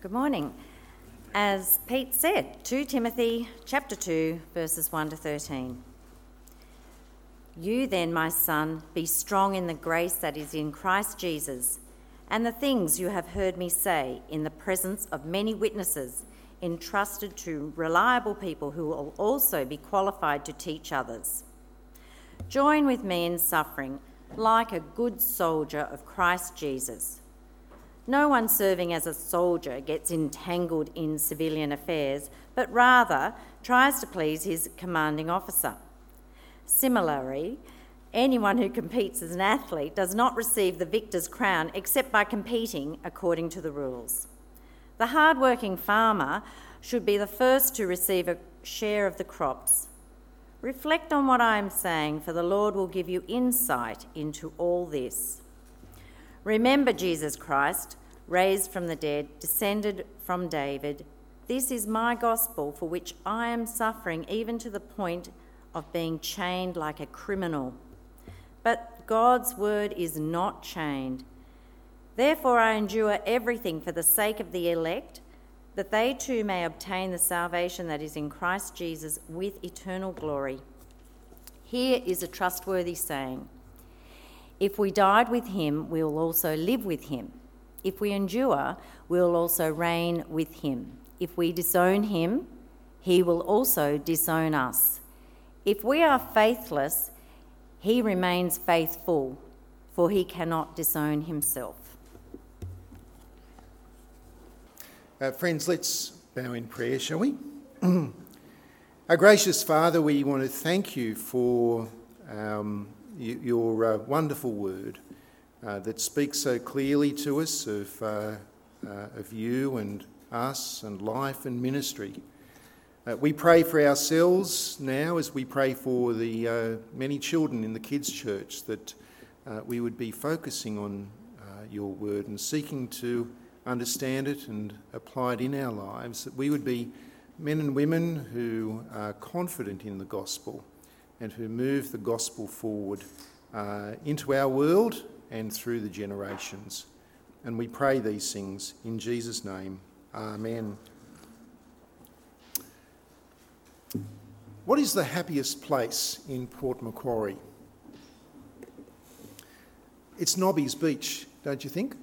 Good morning. As Pete said, 2 Timothy chapter 2 verses 1 to 13. You then, my son, be strong in the grace that is in Christ Jesus, and the things you have heard me say in the presence of many witnesses, entrusted to reliable people who will also be qualified to teach others. Join with me in suffering like a good soldier of Christ Jesus. No one serving as a soldier gets entangled in civilian affairs, but rather tries to please his commanding officer. Similarly, anyone who competes as an athlete does not receive the victor's crown except by competing according to the rules. The hard-working farmer should be the first to receive a share of the crops. Reflect on what I am saying, for the Lord will give you insight into all this. Remember Jesus Christ, raised from the dead, descended from David. This is my gospel for which I am suffering, even to the point of being chained like a criminal. But God's word is not chained. Therefore, I endure everything for the sake of the elect, that they too may obtain the salvation that is in Christ Jesus with eternal glory. Here is a trustworthy saying If we died with him, we will also live with him. If we endure, we will also reign with him. If we disown him, he will also disown us. If we are faithless, he remains faithful, for he cannot disown himself. Uh, friends, let's bow in prayer, shall we? Our gracious Father, we want to thank you for um, your uh, wonderful word uh, that speaks so clearly to us of, uh, uh, of you and us and life and ministry. Uh, we pray for ourselves now as we pray for the many children in the kids' church that we would be focusing on your word and seeking to understand it and apply it in our lives, that we would be men and women who are confident in the gospel and who move the gospel forward uh, into our world and through the generations. And we pray these things in Jesus' name. Amen. What is the happiest place in Port Macquarie? It's Nobby's Beach, don't you think?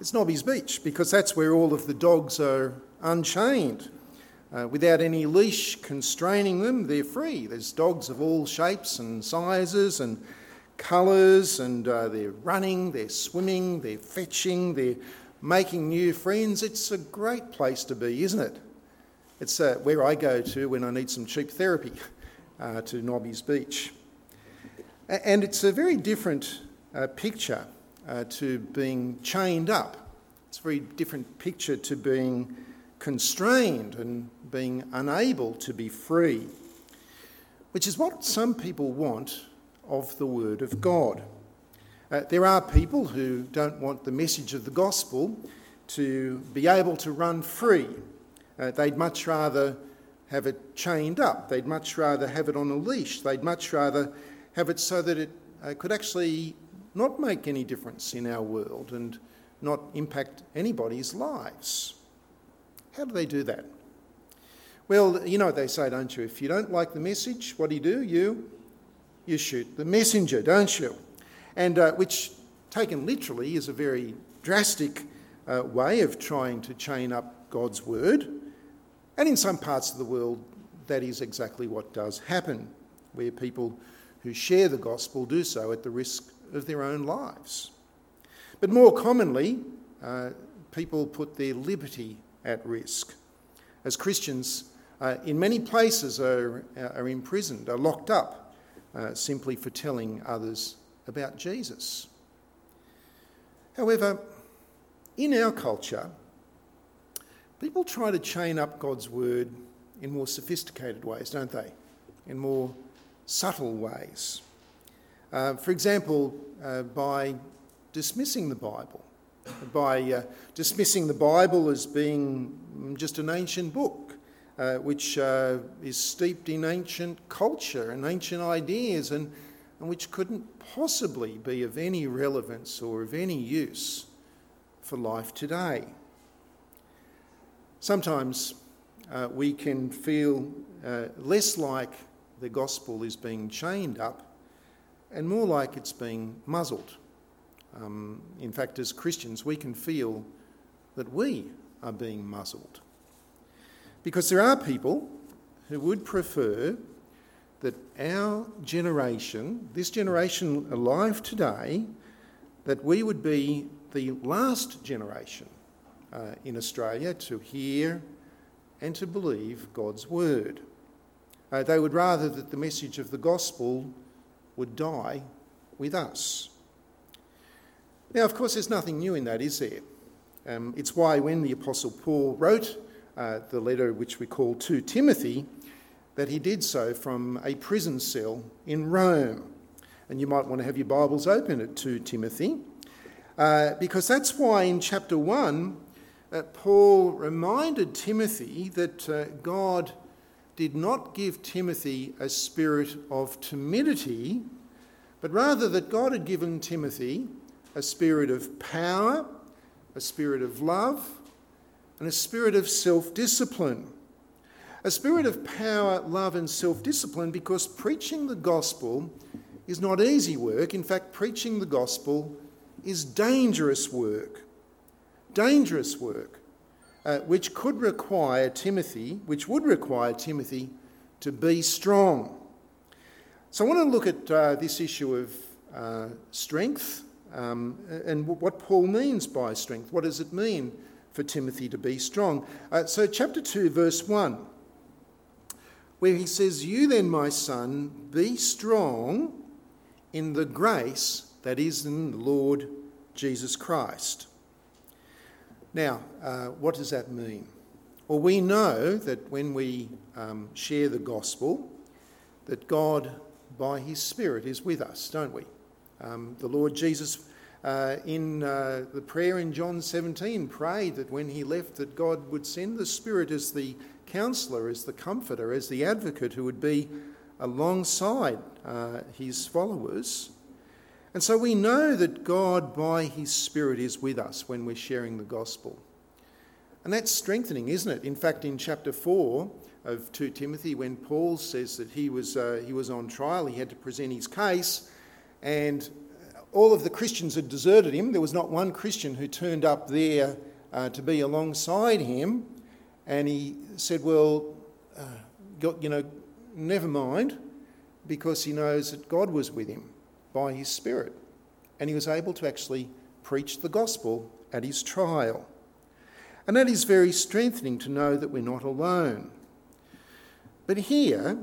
It's Nobby's Beach because that's where all of the dogs are unchained. Uh, without any leash constraining them, they're free. There's dogs of all shapes and sizes and colours, and uh, they're running, they're swimming, they're fetching, they're making new friends. It's a great place to be, isn't it? It's uh, where I go to when I need some cheap therapy, uh, to Nobby's Beach. And it's a very different uh, picture uh, to being chained up. It's a very different picture to being constrained and being unable to be free, which is what some people want of the Word of God. Uh, there are people who don't want the message of the gospel to be able to run free. Uh, they'd much rather have it chained up. They'd much rather have it on a leash. They'd much rather have it so that it uh, could actually not make any difference in our world and not impact anybody's lives. How do they do that? Well, you know what they say, don't you? If you don't like the message, what do you do? You, you shoot the messenger, don't you? And uh, which, taken literally, is a very drastic uh, way of trying to chain up God's word. And in some parts of the world, that is exactly what does happen, where people who share the gospel do so at the risk of their own lives. But more commonly, uh, people put their liberty at risk. As Christians, uh, in many places, are, are imprisoned, are locked up uh, simply for telling others about Jesus. However, in our culture, people try to chain up God's word in more sophisticated ways, don't they? In more subtle ways. Uh, for example, uh, by dismissing the Bible, by uh, dismissing the Bible as being just an ancient book, uh, which uh, is steeped in ancient culture and ancient ideas and, and which couldn't possibly be of any relevance or of any use for life today. Sometimes uh, we can feel uh, less like the gospel is being chained up and more like it's being muzzled. Um, in fact, as Christians, we can feel that we are being muzzled. Because there are people who would prefer that our generation, this generation alive today, that we would be the last generation uh, in Australia to hear and to believe God's word. Uh, they would rather that the message of the gospel would die with us. Now, of course, there's nothing new in that, is there? Um, it's why when the Apostle Paul wrote uh, the letter which we call to Timothy, that he did so from a prison cell in Rome. And you might want to have your Bibles open at 2 Timothy, uh, because that's why in chapter 1, uh, Paul reminded Timothy that uh, God did not give Timothy a spirit of timidity, but rather that God had given Timothy a spirit of power, a spirit of love, and a spirit of self discipline. A spirit of power, love, and self discipline because preaching the gospel is not easy work. In fact, preaching the gospel is dangerous work. Dangerous work, uh, which could require Timothy, which would require Timothy to be strong. So I want to look at uh, this issue of uh, strength um, and what Paul means by strength. What does it mean for Timothy to be strong? Uh, so, chapter 2, verse 1 where he says, You then, my son, be strong in the grace that is in the Lord Jesus Christ. Now, uh, what does that mean? Well, we know that when we um, share the gospel, that God, by his Spirit, is with us, don't we? Um, the Lord Jesus, uh, in uh, the prayer in John 17, prayed that when he left, that God would send the Spirit as the counselor, as the comforter, as the advocate who would be alongside uh, his followers. And so we know that God, by his Spirit, is with us when we're sharing the gospel. And that's strengthening, isn't it? In fact, in chapter 4 of 2 Timothy, when Paul says that he was, uh, he was on trial, he had to present his case, and all of the Christians had deserted him. There was not one Christian who turned up there uh, to be alongside him. And he said, Well, uh, you know, never mind, because he knows that God was with him by his Spirit. And he was able to actually preach the gospel at his trial. And that is very strengthening to know that we're not alone. But here,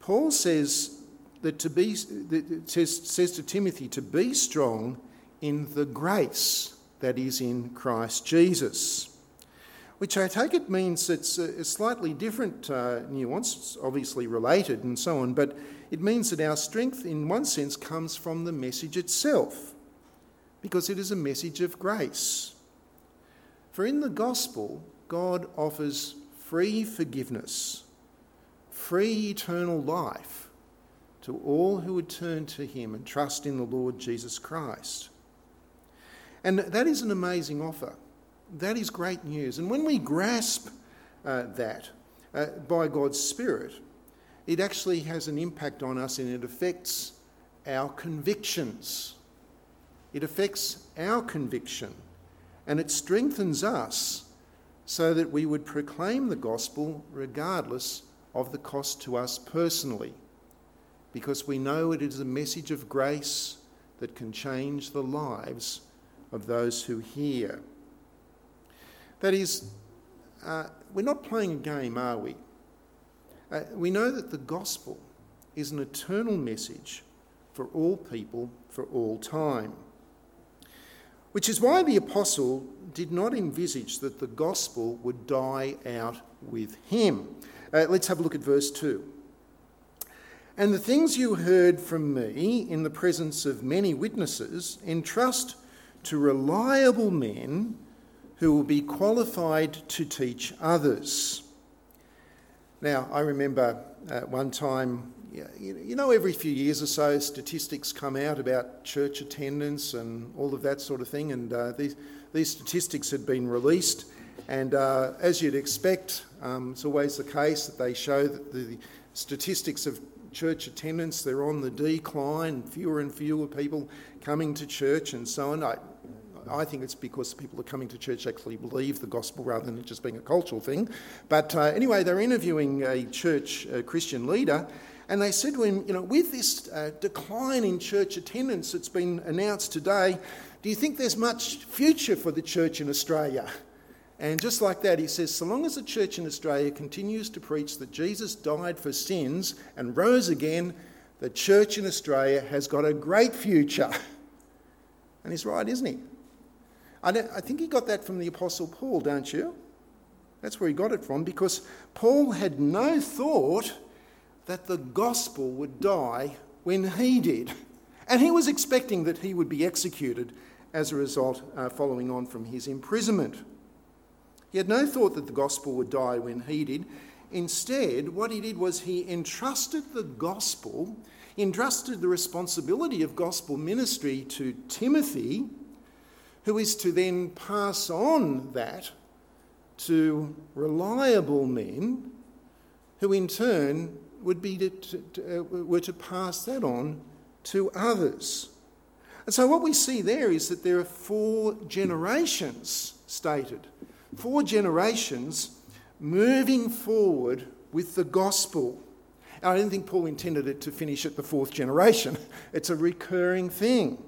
Paul says that to be, that says, says to Timothy to be strong in the grace that is in Christ Jesus which I take it means it's a slightly different uh, nuance, it's obviously related and so on, but it means that our strength, in one sense, comes from the message itself, because it is a message of grace. For in the gospel, God offers free forgiveness, free eternal life to all who would turn to Him and trust in the Lord Jesus Christ. And that is an amazing offer. That is great news. And when we grasp uh, that uh, by God's Spirit, it actually has an impact on us and it affects our convictions. It affects our conviction and it strengthens us so that we would proclaim the gospel regardless of the cost to us personally, because we know it is a message of grace that can change the lives of those who hear. That is, uh, we're not playing a game, are we? Uh, we know that the gospel is an eternal message for all people for all time. Which is why the apostle did not envisage that the gospel would die out with him. Uh, let's have a look at verse 2. And the things you heard from me in the presence of many witnesses, entrust to reliable men who will be qualified to teach others. Now, I remember at one time, you know, every few years or so, statistics come out about church attendance and all of that sort of thing, and uh, these, these statistics had been released. And uh, as you'd expect, um, it's always the case that they show that the statistics of church attendance, they're on the decline, fewer and fewer people coming to church and so on. I, I think it's because people are coming to church actually believe the gospel rather than it just being a cultural thing. But uh, anyway, they're interviewing a church a Christian leader, and they said to him, you know, with this uh, decline in church attendance that's been announced today, do you think there's much future for the church in Australia? And just like that, he says, so long as the church in Australia continues to preach that Jesus died for sins and rose again, the church in Australia has got a great future. And he's right, isn't he? I, I think he got that from the Apostle Paul, don't you? That's where he got it from, because Paul had no thought that the gospel would die when he did. And he was expecting that he would be executed as a result, uh, following on from his imprisonment. He had no thought that the gospel would die when he did. Instead, what he did was he entrusted the gospel, entrusted the responsibility of gospel ministry to Timothy, who is to then pass on that to reliable men, who in turn would be to, to, uh, were to pass that on to others. And so what we see there is that there are four generations stated, four generations moving forward with the gospel. I don't think Paul intended it to finish at the fourth generation. It's a recurring thing.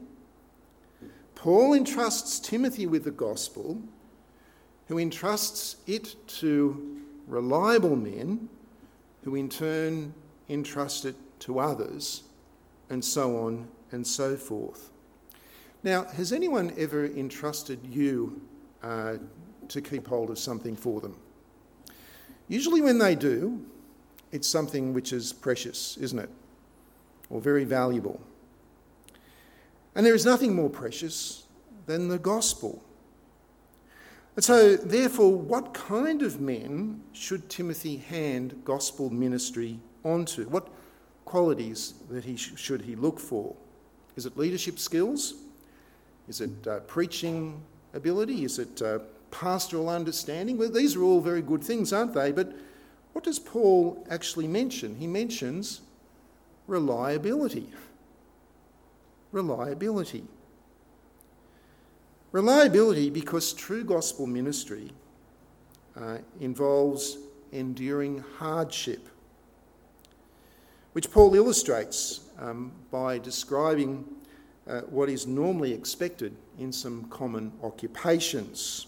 Paul entrusts Timothy with the gospel, who entrusts it to reliable men, who in turn entrust it to others, and so on and so forth. Now, has anyone ever entrusted you uh, to keep hold of something for them? Usually, when they do, it's something which is precious, isn't it? Or very valuable. And there is nothing more precious than the gospel. And so, therefore, what kind of men should Timothy hand gospel ministry onto? What qualities that he sh- should he look for? Is it leadership skills? Is it uh, preaching ability? Is it uh, pastoral understanding? Well, these are all very good things, aren't they? But what does Paul actually mention? He mentions reliability reliability. Reliability because true gospel ministry uh, involves enduring hardship, which Paul illustrates um, by describing uh, what is normally expected in some common occupations.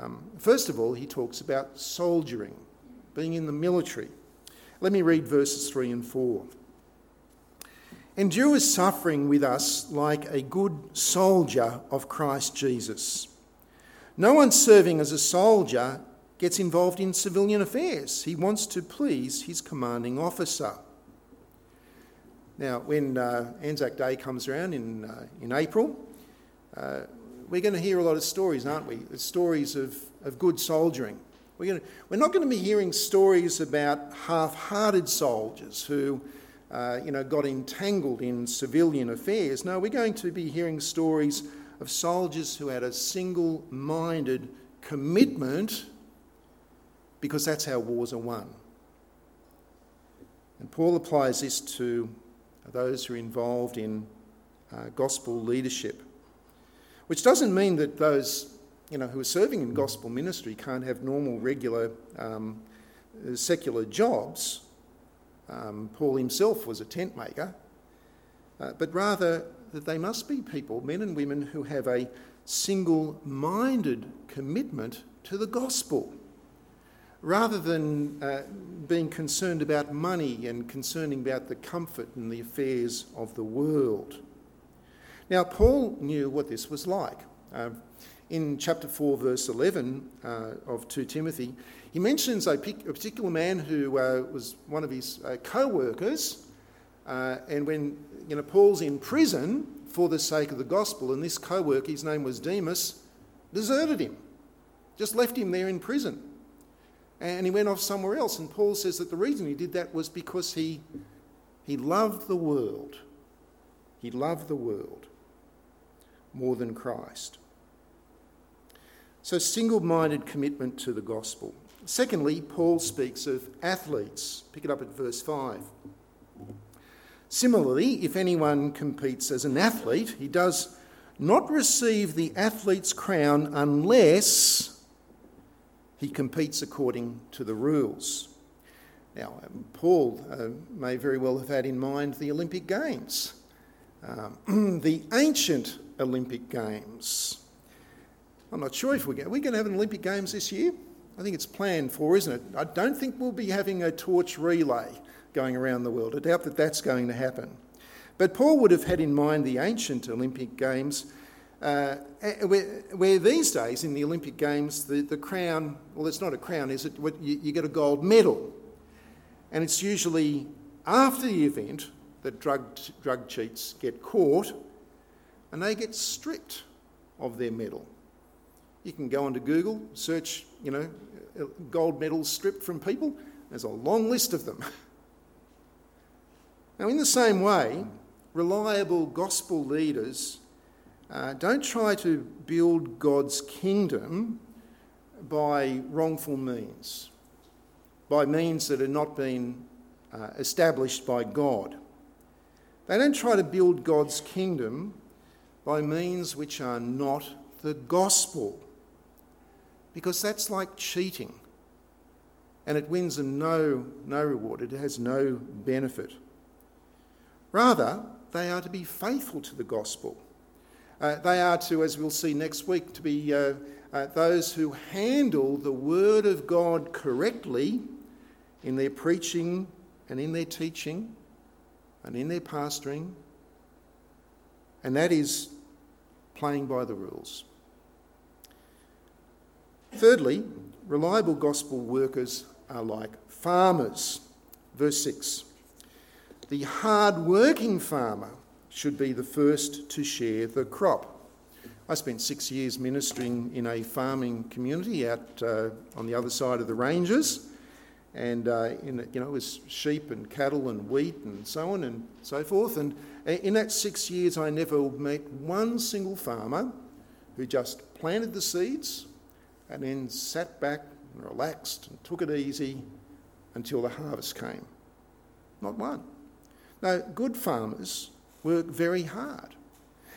Um, first of all, he talks about soldiering, being in the military. Let me read verses 3 and 4. Endure suffering with us like a good soldier of Christ Jesus. No one serving as a soldier gets involved in civilian affairs. He wants to please his commanding officer. Now, when uh, Anzac Day comes around in, uh, in April, uh, we're going to hear a lot of stories, aren't we? Stories of, of good soldiering. We're, going to, we're not going to be hearing stories about half hearted soldiers who uh, you know, got entangled in civilian affairs. No, we're going to be hearing stories of soldiers who had a single minded commitment because that's how wars are won. And Paul applies this to those who are involved in uh, gospel leadership, which doesn't mean that those you know, who are serving in gospel ministry can't have normal, regular, um, secular jobs. Um, Paul himself was a tent maker, uh, but rather that they must be people, men and women, who have a single minded commitment to the gospel. Rather than uh, being concerned about money and concerning about the comfort and the affairs of the world. Now, Paul knew what this was like. Uh, in chapter 4, verse 11 uh, of 2 Timothy, he mentions a, a particular man who uh, was one of his uh, co workers, uh, and when you know, Paul's in prison for the sake of the gospel, and this co worker, his name was Demas, deserted him, just left him there in prison. And he went off somewhere else. And Paul says that the reason he did that was because he, he loved the world. He loved the world more than Christ. So, single minded commitment to the gospel. Secondly, Paul speaks of athletes. Pick it up at verse 5. Similarly, if anyone competes as an athlete, he does not receive the athlete's crown unless he competes according to the rules. Now, um, Paul uh, may very well have had in mind the Olympic Games, um, the ancient Olympic Games. I'm not sure if we're going, are going to have an Olympic Games this year. I think it's planned for, isn't it? I don't think we'll be having a torch relay going around the world. I doubt that that's going to happen. But Paul would have had in mind the ancient Olympic Games, uh, where, where, these days in the Olympic Games, the, the crown, well, it's not a crown, is it? You, you get a gold medal. And it's usually after the event that drug, drug cheats get caught and they get stripped of their medal. You can go onto Google, search, you know, gold medals stripped from people. There's a long list of them. Now, in the same way, reliable gospel leaders uh, don't try to build God's kingdom by wrongful means, by means that are not being uh, established by God. They don't try to build God's kingdom by means which are not the gospel, because that's like cheating and it wins them no, no reward, it has no benefit. Rather, they are to be faithful to the gospel. Uh, they are to, as we'll see next week, to be uh, uh, those who handle the word of God correctly in their preaching and in their teaching and in their pastoring. And that is playing by the rules. Thirdly, reliable gospel workers are like farmers. Verse 6 the hard working farmer should be the first to share the crop. I spent six years ministering in a farming community out uh, on the other side of the ranges, and uh, in, you know it was sheep and cattle and wheat and so on and so forth. And in that six years, I never met one single farmer who just planted the seeds and then sat back and relaxed and took it easy until the harvest came. Not one. Now, good farmers work very hard.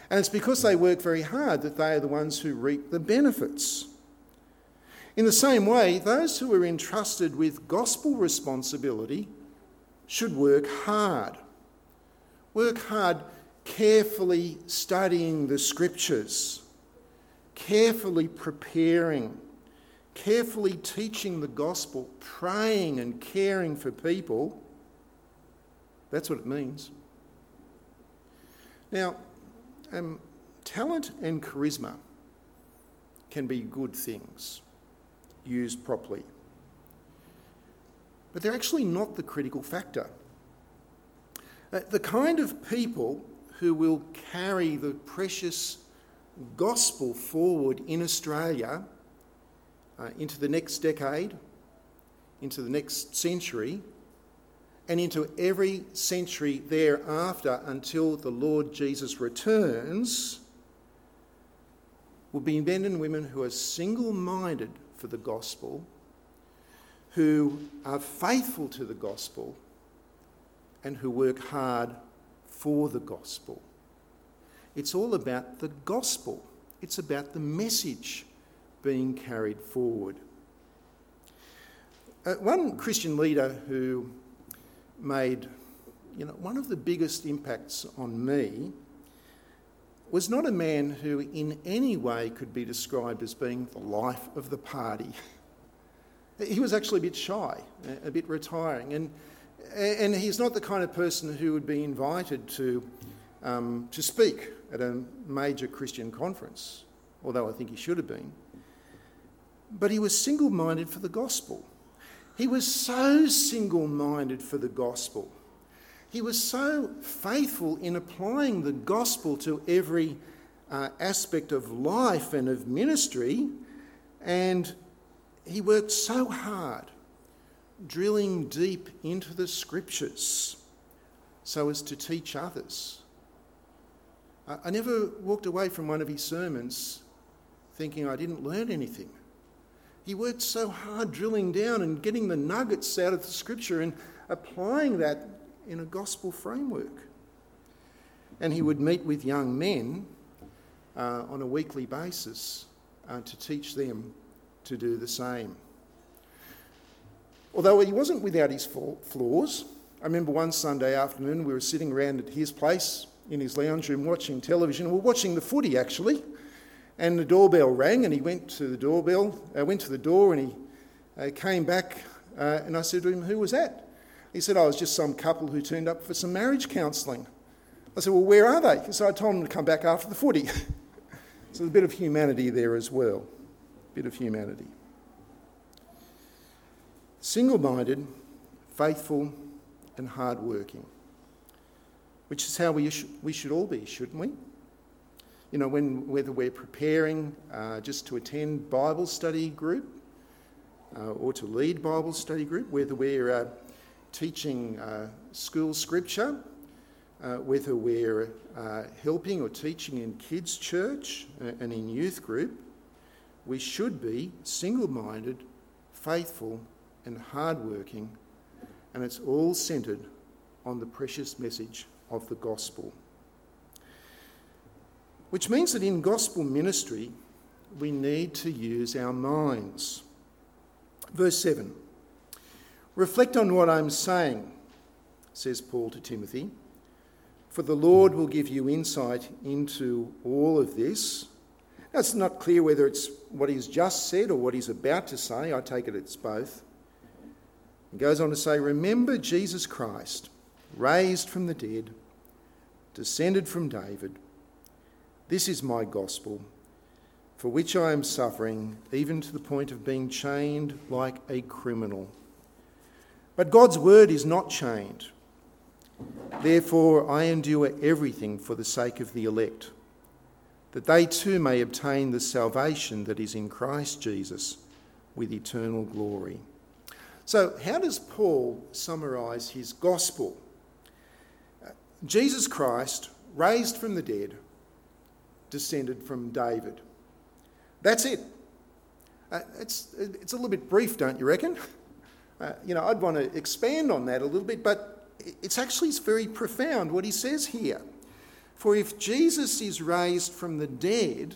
And it's because they work very hard that they are the ones who reap the benefits. In the same way, those who are entrusted with gospel responsibility should work hard. Work hard carefully studying the scriptures, carefully preparing, carefully teaching the gospel, praying and caring for people that's what it means. Now, um, talent and charisma can be good things used properly, but they're actually not the critical factor. Uh, the kind of people who will carry the precious gospel forward in Australia uh, into the next decade, into the next century, and into every century thereafter until the Lord Jesus returns will be men and women who are single minded for the gospel, who are faithful to the gospel, and who work hard for the gospel. It's all about the gospel, it's about the message being carried forward. Uh, one Christian leader who made, you know, one of the biggest impacts on me was not a man who in any way could be described as being the life of the party. he was actually a bit shy, a bit retiring, and, and he's not the kind of person who would be invited to, um, to speak at a major Christian conference, although I think he should have been. But he was single minded for the gospel. He was so single minded for the gospel. He was so faithful in applying the gospel to every uh, aspect of life and of ministry. And he worked so hard, drilling deep into the scriptures so as to teach others. I never walked away from one of his sermons thinking I didn't learn anything. He worked so hard drilling down and getting the nuggets out of the scripture and applying that in a gospel framework. And he would meet with young men uh, on a weekly basis uh, to teach them to do the same. Although he wasn't without his flaws, I remember one Sunday afternoon we were sitting around at his place in his lounge room watching television. We were watching the footy actually, and the doorbell rang, and he went to the doorbell, uh, went to the door, and he uh, came back, uh, and I said to him, "Who was that?" He said, "I was just some couple who turned up for some marriage counselling." I said, "Well, where are they?" So I told him to come back after the footy. so there's a bit of humanity there as well, a bit of humanity. Single-minded, faithful, and hardworking, which is how we, sh- we should all be, shouldn't we? You know, when, whether we're preparing uh, just to attend Bible study group uh, or to lead Bible study group, whether we're uh, teaching uh, school scripture, uh, whether we're uh, helping or teaching in kids' church and in youth group, we should be single minded, faithful, and hardworking and it's all centred on the precious message of the gospel. Which means that in gospel ministry, we need to use our minds. Verse 7 Reflect on what I'm saying, says Paul to Timothy, for the Lord will give you insight into all of this. Now, it's not clear whether it's what he's just said or what he's about to say. I take it it's both. He goes on to say, Remember Jesus Christ, raised from the dead, descended from David. This is my gospel, for which I am suffering, even to the point of being chained like a criminal. But God's word is not chained. Therefore, I endure everything for the sake of the elect, that they too may obtain the salvation that is in Christ Jesus with eternal glory. So, how does Paul summarise his gospel? Jesus Christ, raised from the dead, descended from David. That's it. Uh, it's, it's a little bit brief, don't you reckon? Uh, you know, I'd want to expand on that a little bit, but it's actually very profound what he says here. For if Jesus is raised from the dead,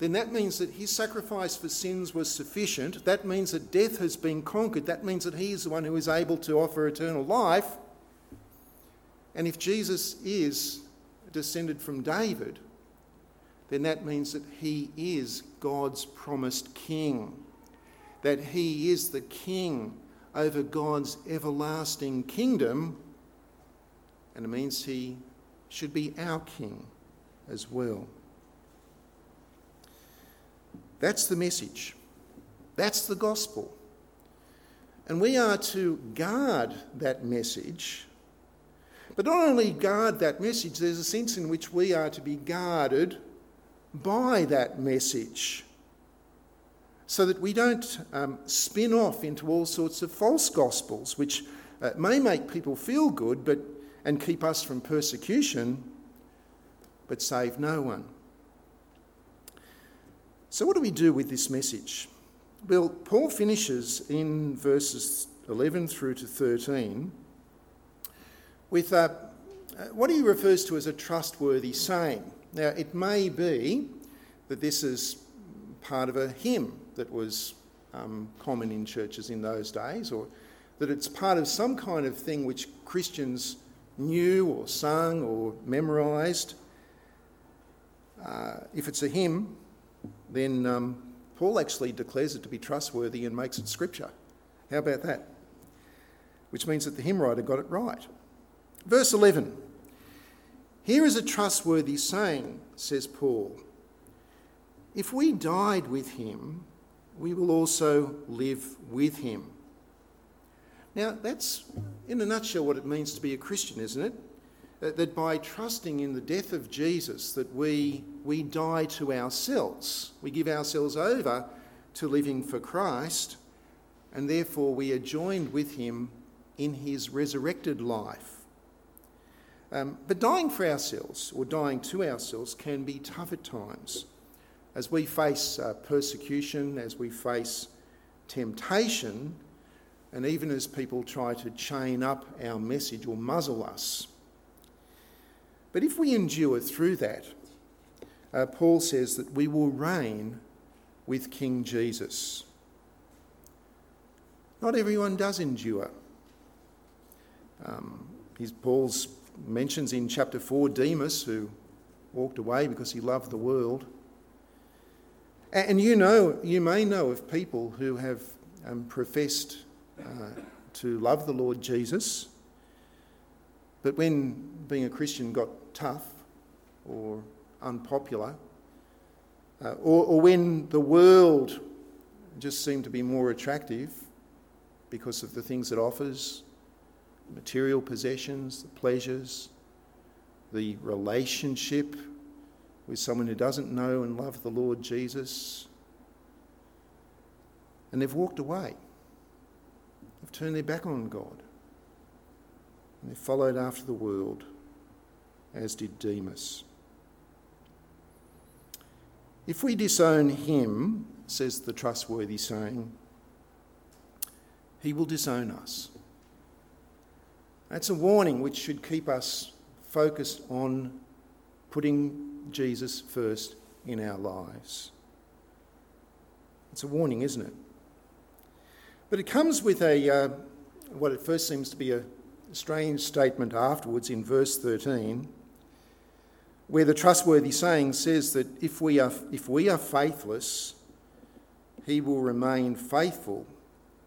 then that means that his sacrifice for sins was sufficient. That means that death has been conquered. That means that he is the one who is able to offer eternal life. And if Jesus is descended from David, then that means that he is God's promised king, that he is the king over God's everlasting kingdom, and it means he should be our king as well. That's the message. That's the gospel. And we are to guard that message. But not only guard that message, there's a sense in which we are to be guarded by that message so that we don't um, spin off into all sorts of false gospels, which uh, may make people feel good but, and keep us from persecution, but save no one. So, what do we do with this message? Well, Paul finishes in verses 11 through to 13 with uh, what he refers to as a trustworthy saying. Now, it may be that this is part of a hymn that was um, common in churches in those days, or that it's part of some kind of thing which Christians knew or sung or memorised. Uh, if it's a hymn, then um, Paul actually declares it to be trustworthy and makes it scripture. How about that? Which means that the hymn writer got it right. Verse 11 Here is a trustworthy saying, says Paul. If we died with him, we will also live with him. Now, that's in a nutshell what it means to be a Christian, isn't it? that by trusting in the death of Jesus that we, we die to ourselves. We give ourselves over to living for Christ, and therefore we are joined with him in his resurrected life. Um, but dying for ourselves, or dying to ourselves, can be tough at times. As we face uh, persecution, as we face temptation, and even as people try to chain up our message or muzzle us. But if we endure through that, uh, Paul says that we will reign with King Jesus. Not everyone does endure. Um, his, Paul's mentions in chapter 4 Demas, who walked away because he loved the world. And you know, you may know of people who have um, professed uh, to love the Lord Jesus, but when being a Christian got tough or unpopular, uh, or, or when the world just seemed to be more attractive because of the things it offers material possessions, the pleasures, the relationship with someone who doesn't know and love the Lord Jesus. And they've walked away. They've turned their back on God. And they followed after the world, as did Demas. If we disown him, says the trustworthy saying, he will disown us. That's a warning which should keep us focused on putting Jesus first in our lives. It's a warning, isn't it? But it comes with a uh, what at first seems to be a strange statement afterwards in verse 13, where the trustworthy saying says that if we are, if we are faithless, he will remain faithful,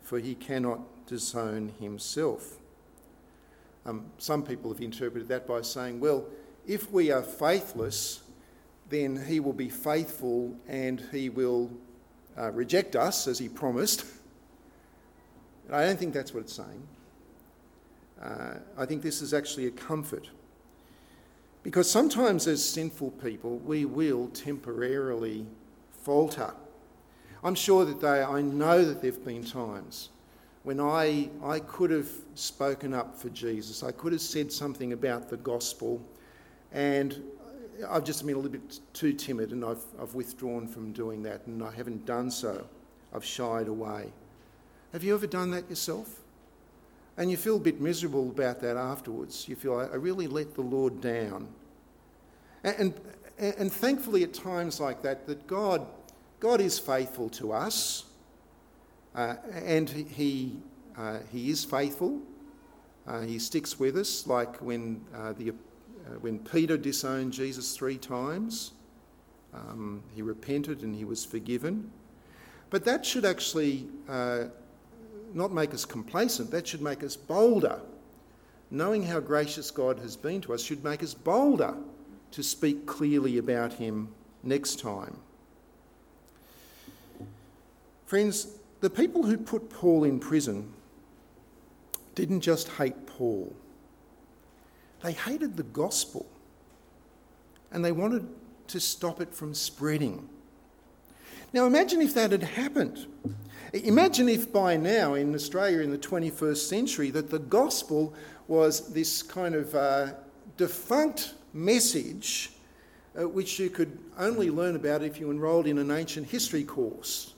for he cannot disown himself. Um, some people have interpreted that by saying, well, if we are faithless, then he will be faithful and he will uh, reject us as he promised. I don't think that's what it's saying. Uh, I think this is actually a comfort. Because sometimes, as sinful people, we will temporarily falter. I'm sure that they, I know that there have been times when I, I could have spoken up for Jesus. I could have said something about the gospel, and I've just been a little bit too timid and I've, I've withdrawn from doing that, and I haven't done so. I've shied away. Have you ever done that yourself? And you feel a bit miserable about that afterwards. You feel, I really let the Lord down. And, and, and thankfully, at times like that, that God, God is faithful to us. Uh, and he, uh, he is faithful. Uh, he sticks with us, like when, uh, the, when Peter disowned Jesus three times. Um, he repented and he was forgiven. But that should actually uh, not make us complacent, that should make us bolder. Knowing how gracious God has been to us should make us bolder to speak clearly about Him next time. Friends, the people who put Paul in prison didn't just hate Paul, they hated the gospel and they wanted to stop it from spreading. Now, imagine if that had happened. Imagine if by now in Australia in the 21st century that the gospel was this kind of uh, defunct message uh, which you could only learn about if you enrolled in an ancient history course,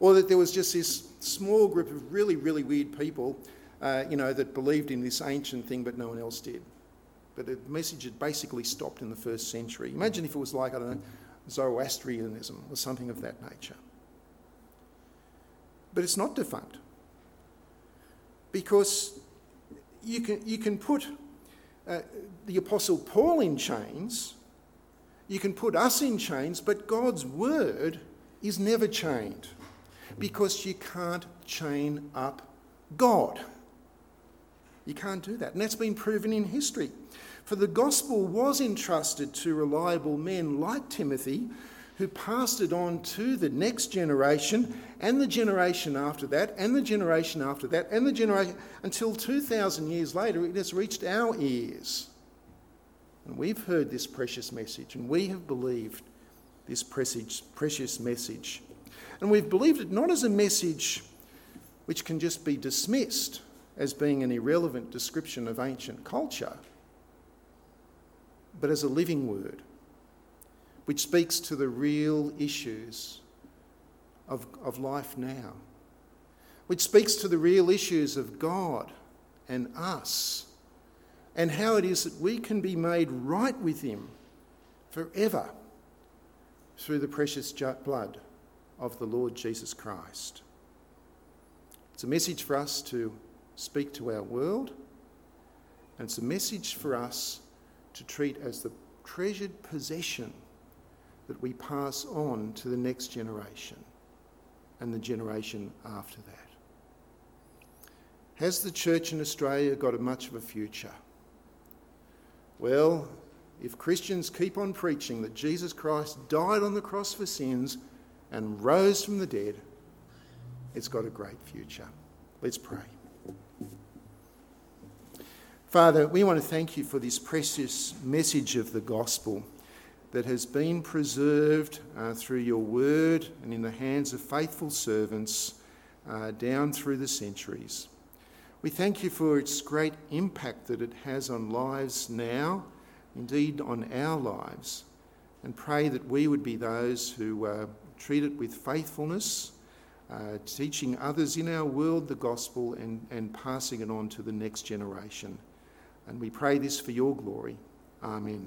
or that there was just this small group of really, really weird people, uh, you know, that believed in this ancient thing but no one else did. But the message had basically stopped in the first century. Imagine if it was like, I don't know, Zoroastrianism or something of that nature but it's not defunct. Because you can, you can put uh, the Apostle Paul in chains, you can put us in chains, but God's word is never chained because you can't chain up God. You can't do that. And that's been proven in history. For the gospel was entrusted to reliable men like Timothy who passed it on to the next generation and the generation after that and the generation after that and the generation until 2,000 years later it has reached our ears. And we've heard this precious message and we have believed this precious message. And we've believed it not as a message which can just be dismissed as being an irrelevant description of ancient culture, but as a living word which speaks to the real issues of, of life now, which speaks to the real issues of God and us, and how it is that we can be made right with Him forever through the precious blood of the Lord Jesus Christ. It's a message for us to speak to our world, and it's a message for us to treat as the treasured possession that we pass on to the next generation and the generation after that. Has the church in Australia got much of a future? Well, if Christians keep on preaching that Jesus Christ died on the cross for sins and rose from the dead, it's got a great future. Let's pray. Father, we want to thank you for this precious message of the gospel that has been preserved uh, through your word and in the hands of faithful servants uh, down through the centuries. We thank you for its great impact that it has on lives now, indeed on our lives, and pray that we would be those who uh, treat it with faithfulness, uh, teaching others in our world the gospel and, and passing it on to the next generation. And we pray this for your glory. Amen.